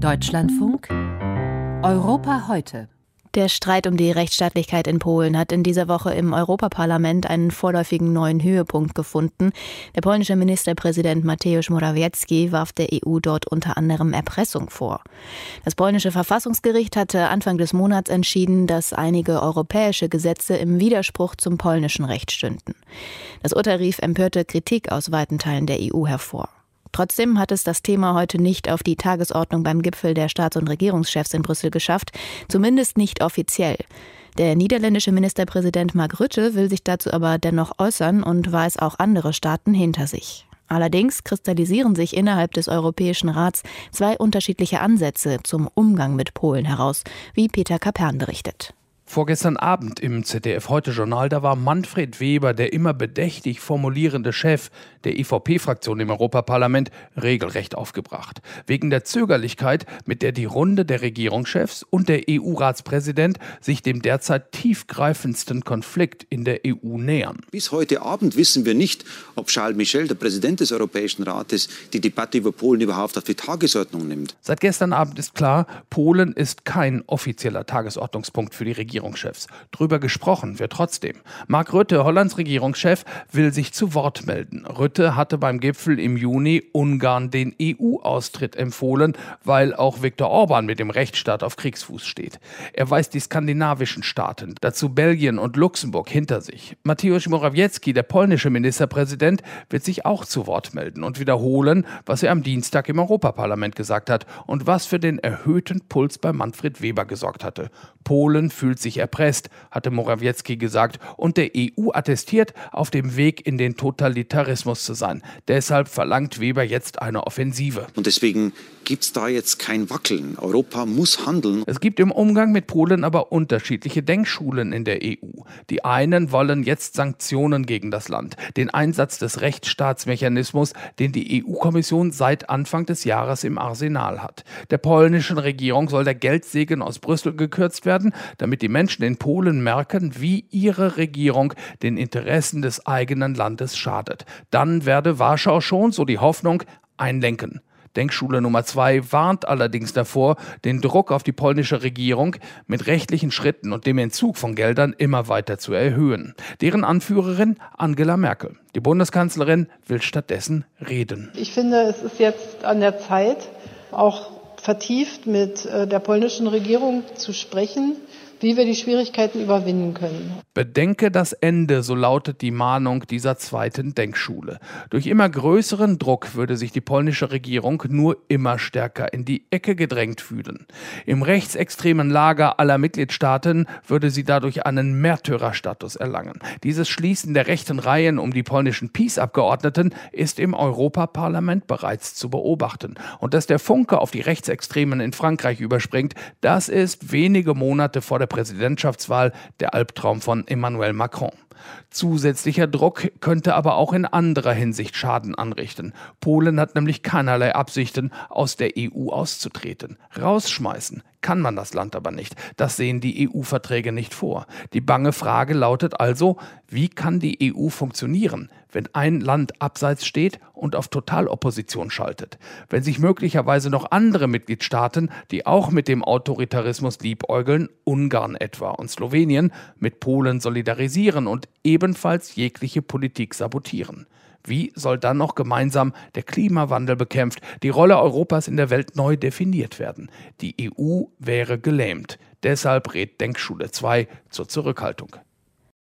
Deutschlandfunk Europa heute. Der Streit um die Rechtsstaatlichkeit in Polen hat in dieser Woche im Europaparlament einen vorläufigen neuen Höhepunkt gefunden. Der polnische Ministerpräsident Mateusz Morawiecki warf der EU dort unter anderem Erpressung vor. Das polnische Verfassungsgericht hatte Anfang des Monats entschieden, dass einige europäische Gesetze im Widerspruch zum polnischen Recht stünden. Das Urteil rief empörte Kritik aus weiten Teilen der EU hervor. Trotzdem hat es das Thema heute nicht auf die Tagesordnung beim Gipfel der Staats- und Regierungschefs in Brüssel geschafft, zumindest nicht offiziell. Der niederländische Ministerpräsident Mark Rutte will sich dazu aber dennoch äußern und weist auch andere Staaten hinter sich. Allerdings kristallisieren sich innerhalb des Europäischen Rats zwei unterschiedliche Ansätze zum Umgang mit Polen heraus, wie Peter Kapern berichtet. Vorgestern Abend im ZDF Heute Journal, da war Manfred Weber, der immer bedächtig formulierende Chef der EVP-Fraktion im Europaparlament, regelrecht aufgebracht. Wegen der Zögerlichkeit, mit der die Runde der Regierungschefs und der EU-Ratspräsident sich dem derzeit tiefgreifendsten Konflikt in der EU nähern. Bis heute Abend wissen wir nicht, ob Charles Michel, der Präsident des Europäischen Rates, die Debatte über Polen überhaupt auf die Tagesordnung nimmt. Seit gestern Abend ist klar, Polen ist kein offizieller Tagesordnungspunkt für die Regierung. Regierungschefs. Drüber gesprochen wird trotzdem. Mark Rütte, Hollands Regierungschef, will sich zu Wort melden. Rütte hatte beim Gipfel im Juni Ungarn den EU-Austritt empfohlen, weil auch Viktor Orban mit dem Rechtsstaat auf Kriegsfuß steht. Er weist die skandinavischen Staaten, dazu Belgien und Luxemburg, hinter sich. Mateusz Morawiecki, der polnische Ministerpräsident, wird sich auch zu Wort melden und wiederholen, was er am Dienstag im Europaparlament gesagt hat und was für den erhöhten Puls bei Manfred Weber gesorgt hatte. Polen fühlt sich sich erpresst, hatte Morawiecki gesagt, und der EU attestiert, auf dem Weg in den Totalitarismus zu sein. Deshalb verlangt Weber jetzt eine Offensive. Und deswegen gibt es da jetzt kein Wackeln. Europa muss handeln. Es gibt im Umgang mit Polen aber unterschiedliche Denkschulen in der EU. Die einen wollen jetzt Sanktionen gegen das Land, den Einsatz des Rechtsstaatsmechanismus, den die EU-Kommission seit Anfang des Jahres im Arsenal hat. Der polnischen Regierung soll der Geldsegen aus Brüssel gekürzt werden, damit die Menschen in Polen merken, wie ihre Regierung den Interessen des eigenen Landes schadet. Dann werde Warschau schon, so die Hoffnung, einlenken. Denkschule Nummer zwei warnt allerdings davor, den Druck auf die polnische Regierung mit rechtlichen Schritten und dem Entzug von Geldern immer weiter zu erhöhen. Deren Anführerin Angela Merkel. Die Bundeskanzlerin will stattdessen reden. Ich finde, es ist jetzt an der Zeit, auch vertieft mit äh, der polnischen Regierung zu sprechen wie wir die Schwierigkeiten überwinden können. Bedenke das Ende, so lautet die Mahnung dieser zweiten Denkschule. Durch immer größeren Druck würde sich die polnische Regierung nur immer stärker in die Ecke gedrängt fühlen. Im rechtsextremen Lager aller Mitgliedstaaten würde sie dadurch einen Märtyrerstatus erlangen. Dieses Schließen der rechten Reihen um die polnischen Peace-Abgeordneten ist im Europaparlament bereits zu beobachten. Und dass der Funke auf die Rechtsextremen in Frankreich überspringt, das ist wenige Monate vor der der Präsidentschaftswahl der Albtraum von Emmanuel Macron. Zusätzlicher Druck könnte aber auch in anderer Hinsicht Schaden anrichten. Polen hat nämlich keinerlei Absichten, aus der EU auszutreten. Rausschmeißen kann man das Land aber nicht. Das sehen die EU-Verträge nicht vor. Die bange Frage lautet also, wie kann die EU funktionieren, wenn ein Land abseits steht und auf Totalopposition schaltet? Wenn sich möglicherweise noch andere Mitgliedstaaten, die auch mit dem Autoritarismus liebäugeln, Ungarn etwa und Slowenien, mit Polen solidarisieren und ebenfalls jegliche Politik sabotieren. Wie soll dann noch gemeinsam der Klimawandel bekämpft, die Rolle Europas in der Welt neu definiert werden? Die EU wäre gelähmt. Deshalb rät Denkschule 2 zur Zurückhaltung.